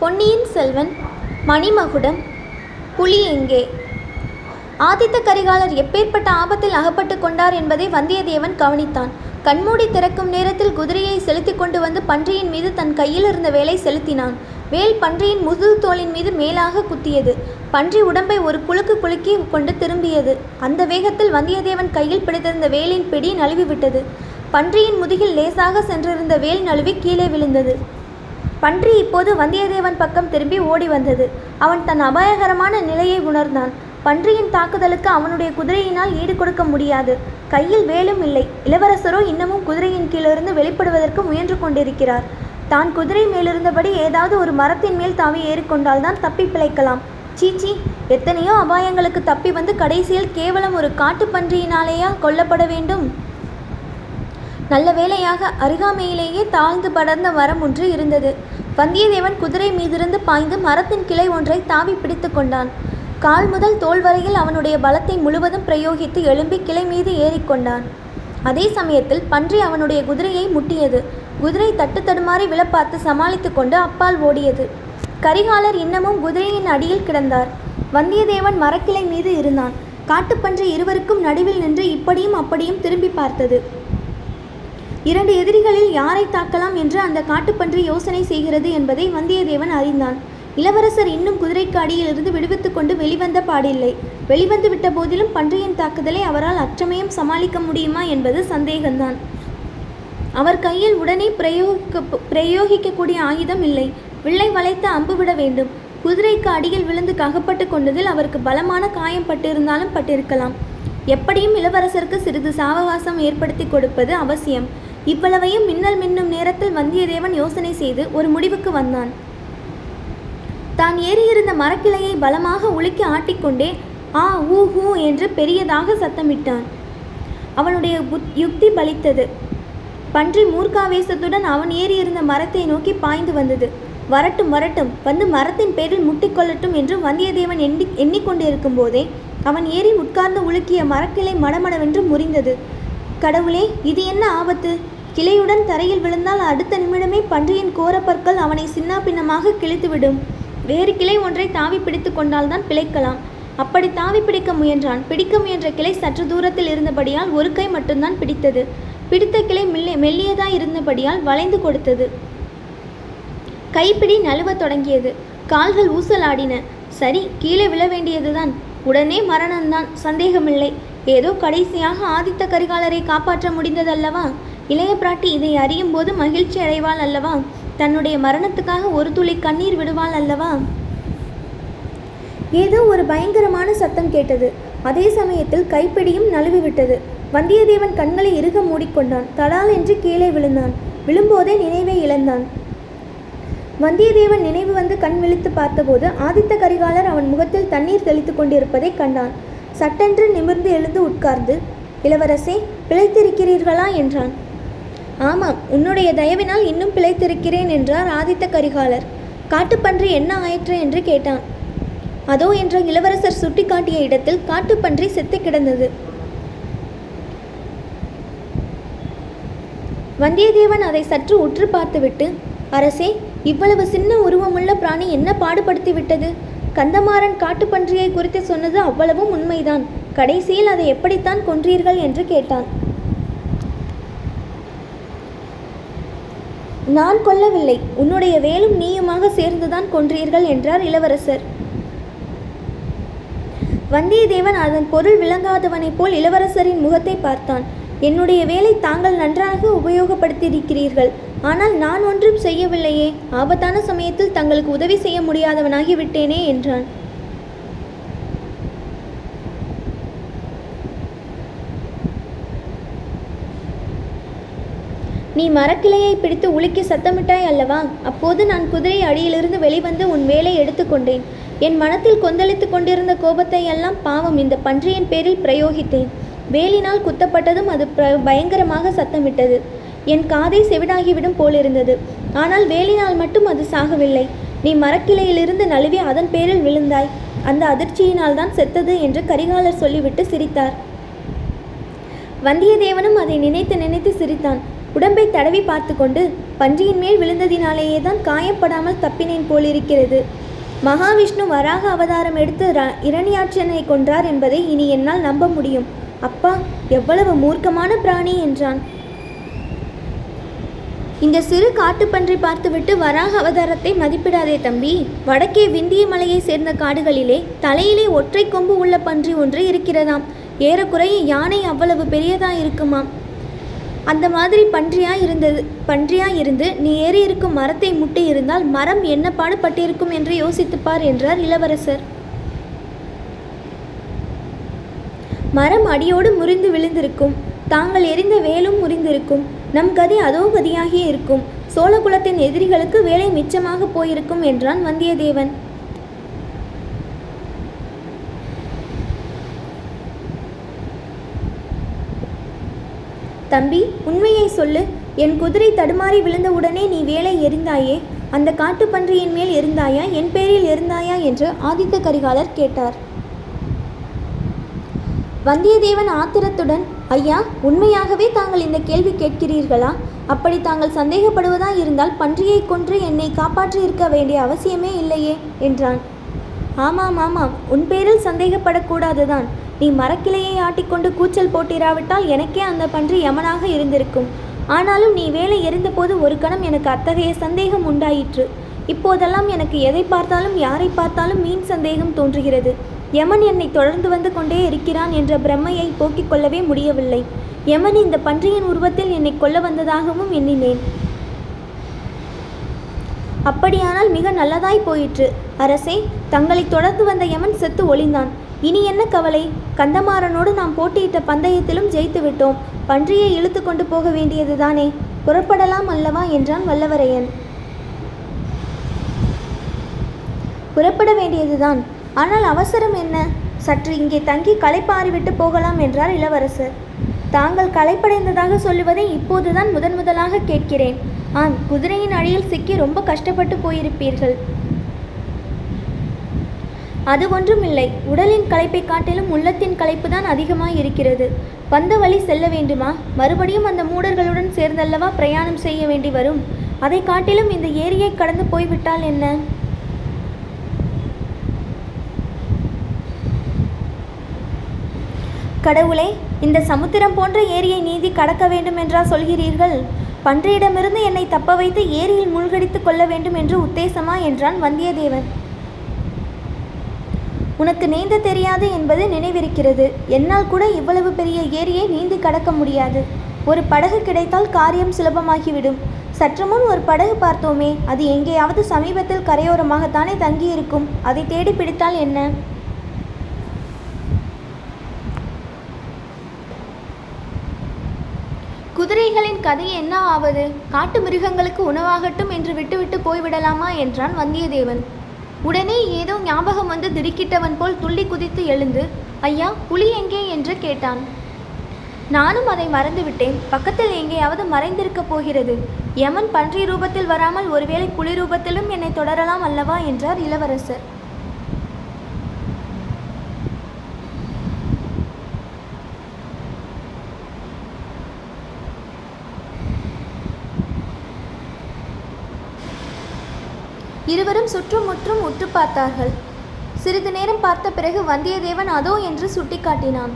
பொன்னியின் செல்வன் மணிமகுடம் புலி எங்கே? ஆதித்த கரிகாலர் எப்பேற்பட்ட ஆபத்தில் அகப்பட்டு கொண்டார் என்பதை வந்தியத்தேவன் கவனித்தான். கண்மூடி திறக்கும் நேரத்தில் குதிரையை செலுத்திக் கொண்டு வந்து பன்றியின் மீது தன் கையில் இருந்த வேலை செலுத்தினான். வேல் பன்றியின் முதுகு தோளின் மீது மேலாக குத்தியது. பன்றி உடம்பை ஒரு குலுக்கு குலுக்கி கொண்டு திரும்பியது. அந்த வேகத்தில் வந்தியத்தேவன் கையில் பிடித்திருந்த வேலின் பிடி நழுவிவிட்டது. பன்றியின் முதுகில் லேசாக சென்றிருந்த வேல் நழுவி கீழே விழுந்தது. பன்றி இப்போது வந்தியத்தேவன் பக்கம் திரும்பி ஓடி வந்தது. அவன் தன் அபாயகரமான நிலையை உணர்ந்தான். பன்றியின் தாக்குதலுக்கு அவனுடைய குதிரையினால் ஈடு கொடுக்க முடியாது. கையில் வேலும் இல்லை. இளவரசரோ இன்னமும் குதிரையின் கீழிருந்து வெளிப்படுவதற்கு முயன்று கொண்டிருக்கிறார். தான் குதிரை மேலிருந்தபடி ஏதாவது ஒரு மரத்தின் மேல் தாவி ஏறிக்கொண்டால்தான் தப்பி பிழைக்கலாம். சீச்சி எத்தனையோ அபாயங்களுக்கு தப்பி வந்து கடைசியில் கேவலம் ஒரு காட்டுப் பன்றியினாலேயா கொல்லப்பட வேண்டும்? நல்ல வேளையாக அருகாமையிலேயே தாழ்ந்து படர்ந்த மரம் ஒன்று இருந்தது. வந்தியத்தேவன் குதிரை மீதிருந்து பாய்ந்து மரத்தின் கிளை ஒன்றை தாவி பிடித்து கொண்டான். கால் முதல் தோல் வரையில் அவனுடைய பலத்தை முழுவதும் பிரயோகித்து எழும்பி கிளை மீது ஏறிக்கொண்டான் அதே சமயத்தில் பன்றி அவனுடைய குதிரையை முட்டியது. குதிரை தட்டு தடுமாறி விழப்பார்த்து சமாளித்து கொண்டு அப்பால் ஓடியது. கரிகாலர் இன்னமும் குதிரையின் அடியில் கிடந்தார். வந்தியத்தேவன் மரக்கிளை மீது இருந்தான். காட்டுப்பன்றி இருவருக்கும் நடுவில் நின்று இப்படியும் அப்படியும் திரும்பி பார்த்தது. இரண்டு எதிரிகளில் யாரை தாக்கலாம் என்று அந்த காட்டுப்பன்றி யோசனை செய்கிறது என்பதை வந்தியத்தேவன் அறிந்தான். இளவரசர் இன்னும் குதிரைக்கு அடியிலிருந்து விடுவித்துக் கொண்டு வெளிவந்த பாடில்லை. வெளிவந்து விட்ட போதிலும் பன்றியின் தாக்குதலை அவரால் அச்சமயம் சமாளிக்க முடியுமா என்பது சந்தேகம்தான் அவர் கையில் உடனே பிரயோகிக்க பிரயோகிக்கக்கூடிய ஆயுதம் இல்லை. வில்லை வளைத்து அம்பு விட வேண்டும். குதிரைக்கு அடியில் விழுந்து ககப்பட்டு கொண்டதில் அவருக்கு பலமான காயம் பட்டிருந்தாலும் பட்டிருக்கலாம். எப்படியும் இளவரசருக்கு சிறிது சாவகாசம் ஏற்படுத்தி கொடுப்பது அவசியம். இவ்வளவையும் மின்னல் மின்னும் நேரத்தில் வந்தியத்தேவன் யோசனை செய்து ஒரு முடிவுக்கு வந்தான். தான் ஏறியிருந்த மரக்கிளையை பலமாக உலுக்கி ஆட்டிக்கொண்டே ஆ ஊ ஹூ என்று பெரியதாக சத்தமிட்டான். அவனுடைய புத் யுக்தி பலித்தது. பன்றி மூர்க்காவேசத்துடன் அவன் ஏறியிருந்த மரத்தை நோக்கி பாய்ந்து வந்தது. வரட்டும் வரட்டும் வந்து மரத்தின் பேரில் முட்டிக்கொள்ளட்டும் என்று வந்தியத்தேவன் எண்ணி எண்ணிக்கொண்டிருக்கும் போதே அவன் ஏறி உட்கார்ந்து உலுக்கிய மரக்கிளை மடமடவென்று முறிந்தது. கடவுளே இது என்ன ஆபத்து? கிளையுடன் தரையில் விழுந்தால் அடுத்த நிமிடமே பன்றியின் கோரப்பற்கள் அவனை சின்னாபின்னமாக கிழித்துவிடும். வேறு கிளை ஒன்றை தாவி பிடித்து கொண்டால்தான் பிழைக்கலாம். அப்படி தாவி பிடிக்க முயன்றான். பிடிக்க முயன்ற கிளை சற்று தூரத்தில் இருந்தபடியால் ஒரு கை மட்டும்தான் பிடித்தது. பிடித்த கிளை மெல்லிய மெல்லியதாய் இருந்தபடியால் வளைந்து கொடுத்தது. கைப்பிடி நழுவத் தொடங்கியது. கால்கள் ஊசலாடின. சரி கீழே விழ வேண்டியதுதான். உடனே மரணம்தான். சந்தேகமில்லை. ஏதோ கடைசியாக ஆதித்த கரிகாலரை காப்பாற்ற முடிந்ததல்லவா? இளைய பிராட்டி இதை அறியும் போது மகிழ்ச்சி அடைவாள் அல்லவா? தன்னுடைய மரணத்துக்காக ஒரு துளி கண்ணீர் விடுவாள் அல்லவா? ஏதோ ஒரு பயங்கரமான சத்தம் கேட்டது. அதே சமயத்தில் கைப்பிடியும் நழுவிவிட்டது வந்தியத்தேவன் கண்களை இறுக மூடிக்கொண்டான். தடால் என்று கீழே விழுந்தான். விழும்போதே நினைவை இழந்தான். வந்தியத்தேவன் நினைவு வந்து கண் விழித்து பார்த்தபோது ஆதித்த கரிகாலர் அவன் முகத்தில் தண்ணீர் தெளித்துக் கொண்டிருப்பதை கண்டான். சட்டென்று நிமிர்ந்து எழுந்து உட்கார்ந்து இளவரசே பிழைத்திருக்கிறீர்களா? என்றான். ஆமாம் உன்னுடைய தயவினால் இன்னும் பிழைத்திருக்கிறேன் என்றார் ஆதித்த கரிகாலர். காட்டுப்பன்றி என்ன ஆயிற்று என்று கேட்டான். அதோ என்ற இளவரசர் சுட்டிக்காட்டிய இடத்தில் காட்டுப்பன்றி செத்து கிடந்தது. வந்தியத்தேவன் அதை சற்று உற்று பார்த்துவிட்டு அரசே இவ்வளவு சின்ன உருவமுள்ள பிராணி என்ன பாடுபடுத்தி விட்டது கந்தமாறன் காட்டுப்பன்றியை குறித்து சொன்னது அவ்வளவும் உண்மைதான். கடைசியில் அதை எப்படித்தான் கொன்றீர்கள்? என்று கேட்டான். நான் கொல்லவில்லை. உன்னுடைய வேலும் நீயுமாக சேர்ந்துதான் கொன்றீர்கள் என்றார் இளவரசர். வந்தியத்தேவன் அதன் பொருள் விளங்காதவனைப் போல் இளவரசரின் முகத்தை பார்த்தான். என்னுடைய வேலை தாங்கள் நன்றாக உபயோகப்படுத்தியிருக்கிறீர்கள். ஆனால் நான் ஒன்றும் செய்யவில்லையே. ஆபத்தான சமயத்தில் தங்களுக்கு உதவி செய்ய முடியாதவனாகி விட்டேனே என்றான். நீ மரக்கிளையை பிடித்து உலுக்கி சத்தமிட்டாய் அல்லவா? அப்போது நான் குதிரை அடியிலிருந்து வெளிவந்து உன் வேலை எடுத்துக்கொண்டேன் என் மனத்தில் கொந்தளித்து கொண்டிருந்த கோபத்தை எல்லாம் பாவம் இந்த பன்றியின் பேரில் பிரயோகித்தேன். வேலினால் குத்தப்பட்டதும் அது பயங்கரமாக சத்தமிட்டது. என் காதை செவிடாகிவிடும் போலிருந்தது. ஆனால் வேலினால் மட்டும் அது சாகவில்லை. நீ மரக்கிளையிலிருந்து நழுவி அதன் பேரில் விழுந்தாய். அந்த அதிர்ச்சியினால் தான் செத்தது என்று கரிகாலர் சொல்லிவிட்டு சிரித்தார். வந்தியத்தேவனும் அதை நினைத்து நினைத்து சிரித்தான். உடம்பை தடவி பார்த்து கொண்டு பன்றியின் மேல் விழுந்ததினாலேயே தான் காயப்படாமல் தப்பினேன் போலிருக்கிறது. மகாவிஷ்ணு வராக அவதாரம் எடுத்து ர- இரணியாட்சனை கொன்றார் என்பதை இனி என்னால் நம்ப முடியும். அப்பா எவ்வளவு மூர்க்கமான பிராணி என்றான். இந்த சிறு காட்டுப்பன்றி பார்த்துவிட்டு வராக அவதாரத்தை மதிப்பிடாதே தம்பி. வடக்கே விந்திய மலையை சேர்ந்த காடுகளிலே தலையிலே ஒற்றை கொம்பு உள்ள பன்றி ஒன்று இருக்கிறதாம். ஏறக்குறைய யானை அவ்வளவு பெரியதா இருக்குமாம் அந்த மாதிரி பன்றியாக இருந்தது பன்றியாக இருந்து நீ ஏறி இருக்கும் மரத்தை முட்டி இருந்தால் மரம் என்ன பாடுபட்டிருக்கும் என்று யோசித்துப்பார் என்றார் இளவரசர். மரம் அடியோடு முறிந்து விழுந்திருக்கும் தாங்கள் எரிந்த வேலும் முறிந்திருக்கும் நம் கதி அதோ கதியாகியே இருக்கும் சோழகுலத்தின் எதிரிகளுக்கு வேலை மிச்சமாக போயிருக்கும் என்றான் வந்தியத்தேவன். தம்பி உண்மையை சொல்லு. என் குதிரை தடுமாறி விழுந்தவுடனே நீ வேலை எரிந்தாயே? அந்த காட்டுப்பன்றியின் மேல் இருந்தாயா என் பேரில் இருந்தாயா என்று ஆதித்த கரிகாலர் கேட்டார். வந்தியத்தேவன் ஆத்திரத்துடன் ஐயா உண்மையாகவே தாங்கள் இந்த கேள்வி கேட்கிறீர்களா? அப்படி தாங்கள் சந்தேகப்படுவதா இருந்தால் பன்றியை கொன்று என்னை காப்பாற்றி இருக்க வேண்டிய அவசியமே இல்லையே என்றான். ஆமாம் ஆமாம். உன் பேரில் சந்தேகப்படக்கூடாதுதான். நீ மரக்கிளையை ஆட்டிக்கொண்டு கூச்சல் போட்டிராவிட்டால் எனக்கே அந்த பன்றி யமனாக இருந்திருக்கும். ஆனாலும் நீ வேலை எறிந்தபோது ஒரு கணம் எனக்கு அத்தகைய சந்தேகம் உண்டாயிற்று. இப்போதெல்லாம் எனக்கு எதை பார்த்தாலும் யாரை பார்த்தாலும் மீன் சந்தேகம் தோன்றுகிறது. யமன் என்னை தொடர்ந்து வந்து கொண்டே இருக்கிறான் என்ற பிரம்மையை போக்கிக் கொள்ளவே முடியவில்லை. யமன் இந்த பன்றியின் உருவத்தில் என்னை கொல்ல வந்ததாகவும் எண்ணினேன். அப்படியானால் மிக நல்லதாய் போயிற்று. அரசே தங்களை தொடர்ந்து வந்த யமன் செத்து ஒளிந்தான். இனி என்ன கவலை? கந்தமாறனோடு நாம் போட்டியிட்ட பந்தயத்திலும் ஜெயித்து விட்டோம். பன்றியை இழுத்து கொண்டு போக வேண்டியதுதானே புறப்படலாம் அல்லவா? என்றான் வல்லவரையன். புறப்பட வேண்டியதுதான் ஆனால் அவசரம் என்ன? சற்று இங்கே தங்கி களைப்பாறிவிட்டு போகலாம் என்றார் இளவரசர். தாங்கள் களைப்படைந்ததாக சொல்லுவதை இப்போதுதான் முதன் முதலாக கேட்கிறேன். ஆம் குதிரையின் அடியில் சிக்கி ரொம்ப கஷ்டப்பட்டு போயிருப்பீர்கள். அது ஒன்றுமில்லை. உடலின் களைப்பை காட்டிலும் உள்ளத்தின் களைப்பு தான் அதிகமாக இருக்கிறது. வந்த வழி செல்ல வேண்டுமா? மறுபடியும் அந்த மூடர்களுடன் சேர்ந்தல்லவா பிரயாணம் செய்ய வேண்டி வரும்? அதை காட்டிலும் இந்த ஏரியை கடந்து போய்விட்டால் என்ன? கடவுளே இந்த சமுத்திரம் போன்ற ஏரியை நீந்தி கடக்க வேண்டும் என்றா சொல்கிறீர்கள்? பன்றியிடமிருந்து என்னை தப்ப வைத்து ஏரியில் மூழ்கடித்துக் கொள்ள வேண்டும் என்று உத்தேசமா என்றான் வந்தியத்தேவன். உனக்கு நீந்த தெரியாது என்பது நினைவிருக்கிறது. என்னால் கூட இவ்வளவு பெரிய ஏரியை நீந்தி கடக்க முடியாது. ஒரு படகு கிடைத்தால் காரியம் சுலபமாகிவிடும். சற்று முன் ஒரு படகு பார்த்தோமே அது எங்கேயாவது சமீபத்தில் கரையோரமாகத்தானே தங்கியிருக்கும். அதை தேடி பிடித்தால் என்ன? குதிரைகளின் கதை என்ன ஆவது? காட்டு மிருகங்களுக்கு உணவாகட்டும் என்று விட்டுவிட்டு போய்விடலாமா? என்றான் வந்தியத்தேவன். உடனே ஞாபகம் வந்து திடுக்கிட்டவன் போல் துள்ளி குதித்து எழுந்து ஐயா புலி எங்கே? என்று கேட்டான். நானும் அதை மறந்துவிட்டேன். பக்கத்தில் எங்கேயாவது மறைந்திருக்கப் போகிறது. யமன் பன்றி ரூபத்தில் வராமல் ஒருவேளை புலி ரூபத்திலும் என்னை தொடரலாம் அல்லவா? என்றார் இளவரசர். இருவரும் சுற்றுமுற்றும் உற்று பார்த்தார்கள் சிறிது நேரம் பார்த்த பிறகு வந்தியத்தேவன் அதோ என்று சுட்டிக்காட்டினான்.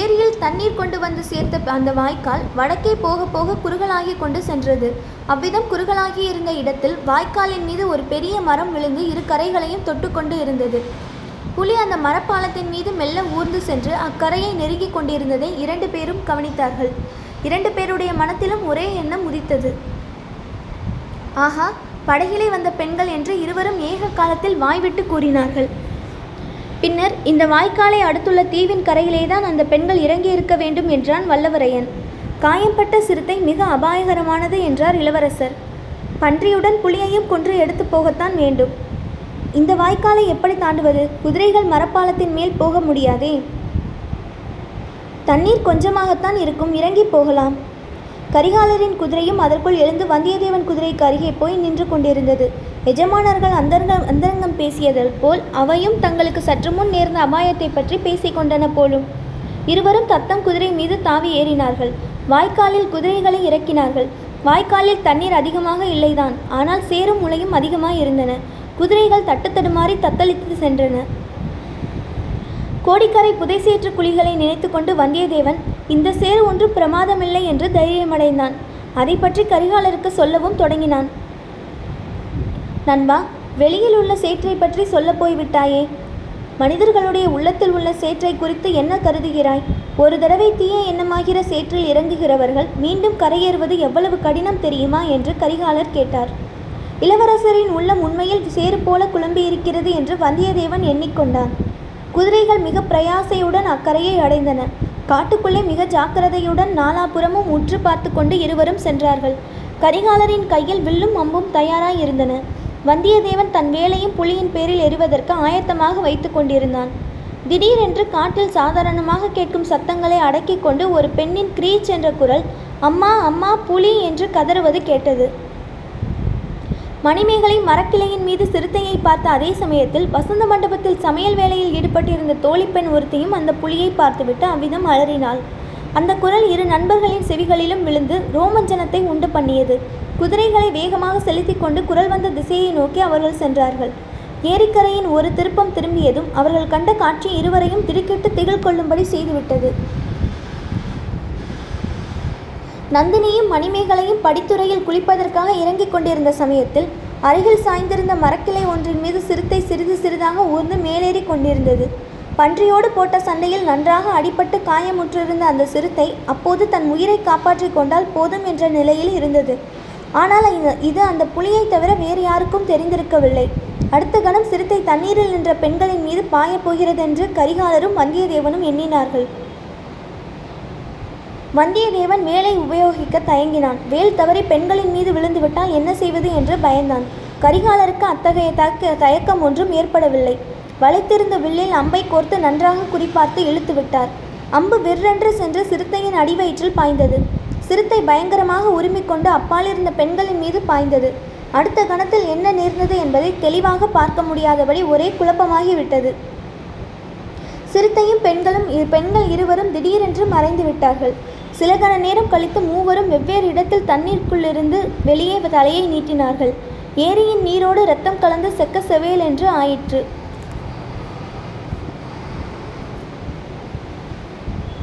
ஏரியில் தண்ணீர் கொண்டு வந்து சேர்த்த அந்த வாய்க்கால் வடக்கே போக போக குறுகலாகி கொண்டு சென்றது. அவ்விதம் குறுகலாகி இருந்த இடத்தில் வாய்க்காலின் மீது ஒரு பெரிய மரம் விழுந்து இரு கரைகளையும் தொட்டுக்கொண்டு இருந்தது. புலி அந்த மரப்பாலத்தின் மீது மெல்ல ஊர்ந்து சென்று அக்கரையை நெருங்கிக் கொண்டிருந்ததை இரண்டு பேரும் கவனித்தார்கள். இரண்டு பேருடைய மனத்திலும் ஒரே எண்ணம் உதித்தது. ஆஹா படகிலே வந்த பெண்கள் என்று இருவரும் ஏக காலத்தில் வாய்விட்டு கூறினார்கள். பின்னர் இந்த வாய்க்காலை அடுத்துள்ள தீவின் கரையிலேதான் அந்த பெண்கள் இறங்கி இருக்க வேண்டும் என்றான் வல்லவரையன். காயம்பட்ட சிறுத்தை மிக அபாயகரமானது என்றார் இளவரசர். பன்றியுடன் புலியையும் கொன்று எடுத்து போகத்தான் வேண்டும். இந்த வாய்க்காலை எப்படி தாண்டுவது? குதிரைகள் மரப்பாலத்தின் மேல் போக முடியாதே. தண்ணீர் கொஞ்சமாகத்தான் இருக்கும். இறங்கி போகலாம். கரிகாலரின் குதிரையும் அதற்குள் எழுந்து வந்தியத்தேவன் குதிரைக்கு அருகே போய் நின்று கொண்டிருந்தது. எஜமானர்கள் அந்தரங்கம் அந்தரங்கம் பேசியது போல் அவையும் தங்களுக்கு சற்று முன் நேர்ந்த அபாயத்தை பற்றி பேசிக் கொண்டன போலும். இருவரும் தத்தம் குதிரை மீது தாவி ஏறினார்கள். வாய்க்காலில் குதிரைகளை இறக்கினார்கள். வாய்க்காலில் தண்ணீர் அதிகமாக இல்லைதான். ஆனால் சேரும் முளையும் அதிகமாக இருந்தன. குதிரைகள் தட்டு தடுமாறி தத்தளித்து சென்றன. கோடிக்கரை புதைசேற்று குழிகளை நினைத்து கொண்டு வந்தியத்தேவன் இந்த சேறு ஒன்று பிரமாதமில்லை என்று தைரியமடைந்தான். அதை பற்றி கரிகாலருக்கு சொல்லவும் தொடங்கினான். நண்பா வெளியில் உள்ள சேற்றை பற்றி சொல்லப் போய்விட்டாயே? மனிதர்களுடைய உள்ளத்தில் உள்ள சேற்றை குறித்து என்ன கருதுகிறாய்? ஒரு தடவை தீய எண்ணமாகிற சேற்றில் இறங்குகிறவர்கள் மீண்டும் கரையேறுவது எவ்வளவு கடினம் தெரியுமா என்று கரிகாலர் கேட்டார். இளவரசரின் உள்ளம் உண்மையில் சேறு போல குழம்பியிருக்கிறது என்று வந்தியத்தேவன் எண்ணிக்கொண்டான். குதிரைகள் மிக பிரயாசையுடன் அக்கரையை அடைந்தன. காட்டுக்குள்ளே மிக ஜாக்கிரதையுடன் நாலாபுறமும் உற்று பார்த்து கொண்டு இருவரும் சென்றார்கள். கரிகாலரின் கையில் வில்லும் அம்பும் தயாராய் இருந்தன வந்தியத்தேவன் தன் வேலையும் புலியின் பேரில் எறிவதற்கு ஆயத்தமாக வைத்து கொண்டிருந்தான். திடீரென்று காட்டில் சாதாரணமாக கேட்கும் சத்தங்களை அடக்கிக் கொண்டு ஒரு பெண்ணின் கிரீச் என்ற குரல் அம்மா அம்மா புலி என்று கதறுவது கேட்டது. மணிமேகலை மரக்கிளையின் மீது சிறுத்தையை பார்த்த அதே சமயத்தில் வசந்த மண்டபத்தில் சமையல் வேலையில் ஈடுபட்டிருந்த தோழிப்பெண் ஒருத்தையும் அந்த புலியை பார்த்துவிட்டு அவ்விதம் அலறினாள். அந்த குரல் இரு நண்பர்களின் செவிகளிலும் விழுந்து ரோமஞ்சனத்தை உண்டு பண்ணியது. குதிரைகளை வேகமாக செலுத்திக் கொண்டு குரல் வந்த திசையை நோக்கி அவர்கள் சென்றார்கள். ஏரிக்கரையின் ஒரு திருப்பம் திரும்பியதும் அவர்கள் கண்ட காட்சி இருவரையும் திடுக்கிட்டு திகழ்கொள்ளும்படி செய்துவிட்டது. நந்தினியும் மணிமேகலையும் படித்துறையில் குளிப்பதற்காக இறங்கிக் கொண்டிருந்த சமயத்தில் அருகில் சாய்ந்திருந்த மரக்கிளை ஒன்றின் மீது சிறுத்தை சிறிது சிறிதாக ஊர்ந்து மேலேறி கொண்டிருந்தது. பன்றியோடு போட்ட சண்டையில் நன்றாக அடிபட்டு காயமுற்றிருந்த அந்த சிறுத்தை அப்போது தன் உயிரை காப்பாற்றிக் கொண்டால் போதும் என்ற நிலையில் இருந்தது. ஆனால் இது அந்த புலியை தவிர வேறு யாருக்கும் தெரிந்திருக்கவில்லை. அடுத்த கணம் சிறுத்தை தண்ணீரில் நின்ற பெண்களின் மீது பாயப் போகிறதென்று கரிகாலரும் வந்தியத்தேவனும் எண்ணினார்கள். வந்தியத்தேவன் வேலை உபயோகிக்க தயங்கினான். வேல் தவறி பெண்களின் மீது விழுந்துவிட்டால் என்ன செய்வது என்று பயந்தான். கரிகாலருக்கு அத்தகைய தக்க தயக்கம் ஒன்றும் ஏற்படவில்லை. வளைத்திருந்த வில்லில் அம்பை கோர்த்து நன்றாக குறிப்பார்த்து இழுத்து விட்டார் அம்பு விற்றென்று சென்று சிறுத்தையின் அடிவயிற்றில் பாய்ந்தது. சிறுத்தை பயங்கரமாக உரிமிக்கொண்டு அப்பாலிருந்த பெண்களின் மீது பாய்ந்தது. அடுத்த கணத்தில் என்ன நேர்ந்தது என்பதை தெளிவாக பார்க்க முடியாதபடி ஒரே குழப்பமாகிவிட்டது. சிறுத்தையும் பெண்களும் பெண்கள் இருவரும் திடீரென்று மறைந்து விட்டார்கள் சில கண நேரம் கழித்து மூவரும் வெவ்வேறு இடத்தில் தண்ணீருக்குள்ளிருந்து வெளியே தலையை நீட்டினார்கள். ஏரியின் நீரோடு ரத்தம் கலந்து செக்க செவேல் என்று ஆயிற்று.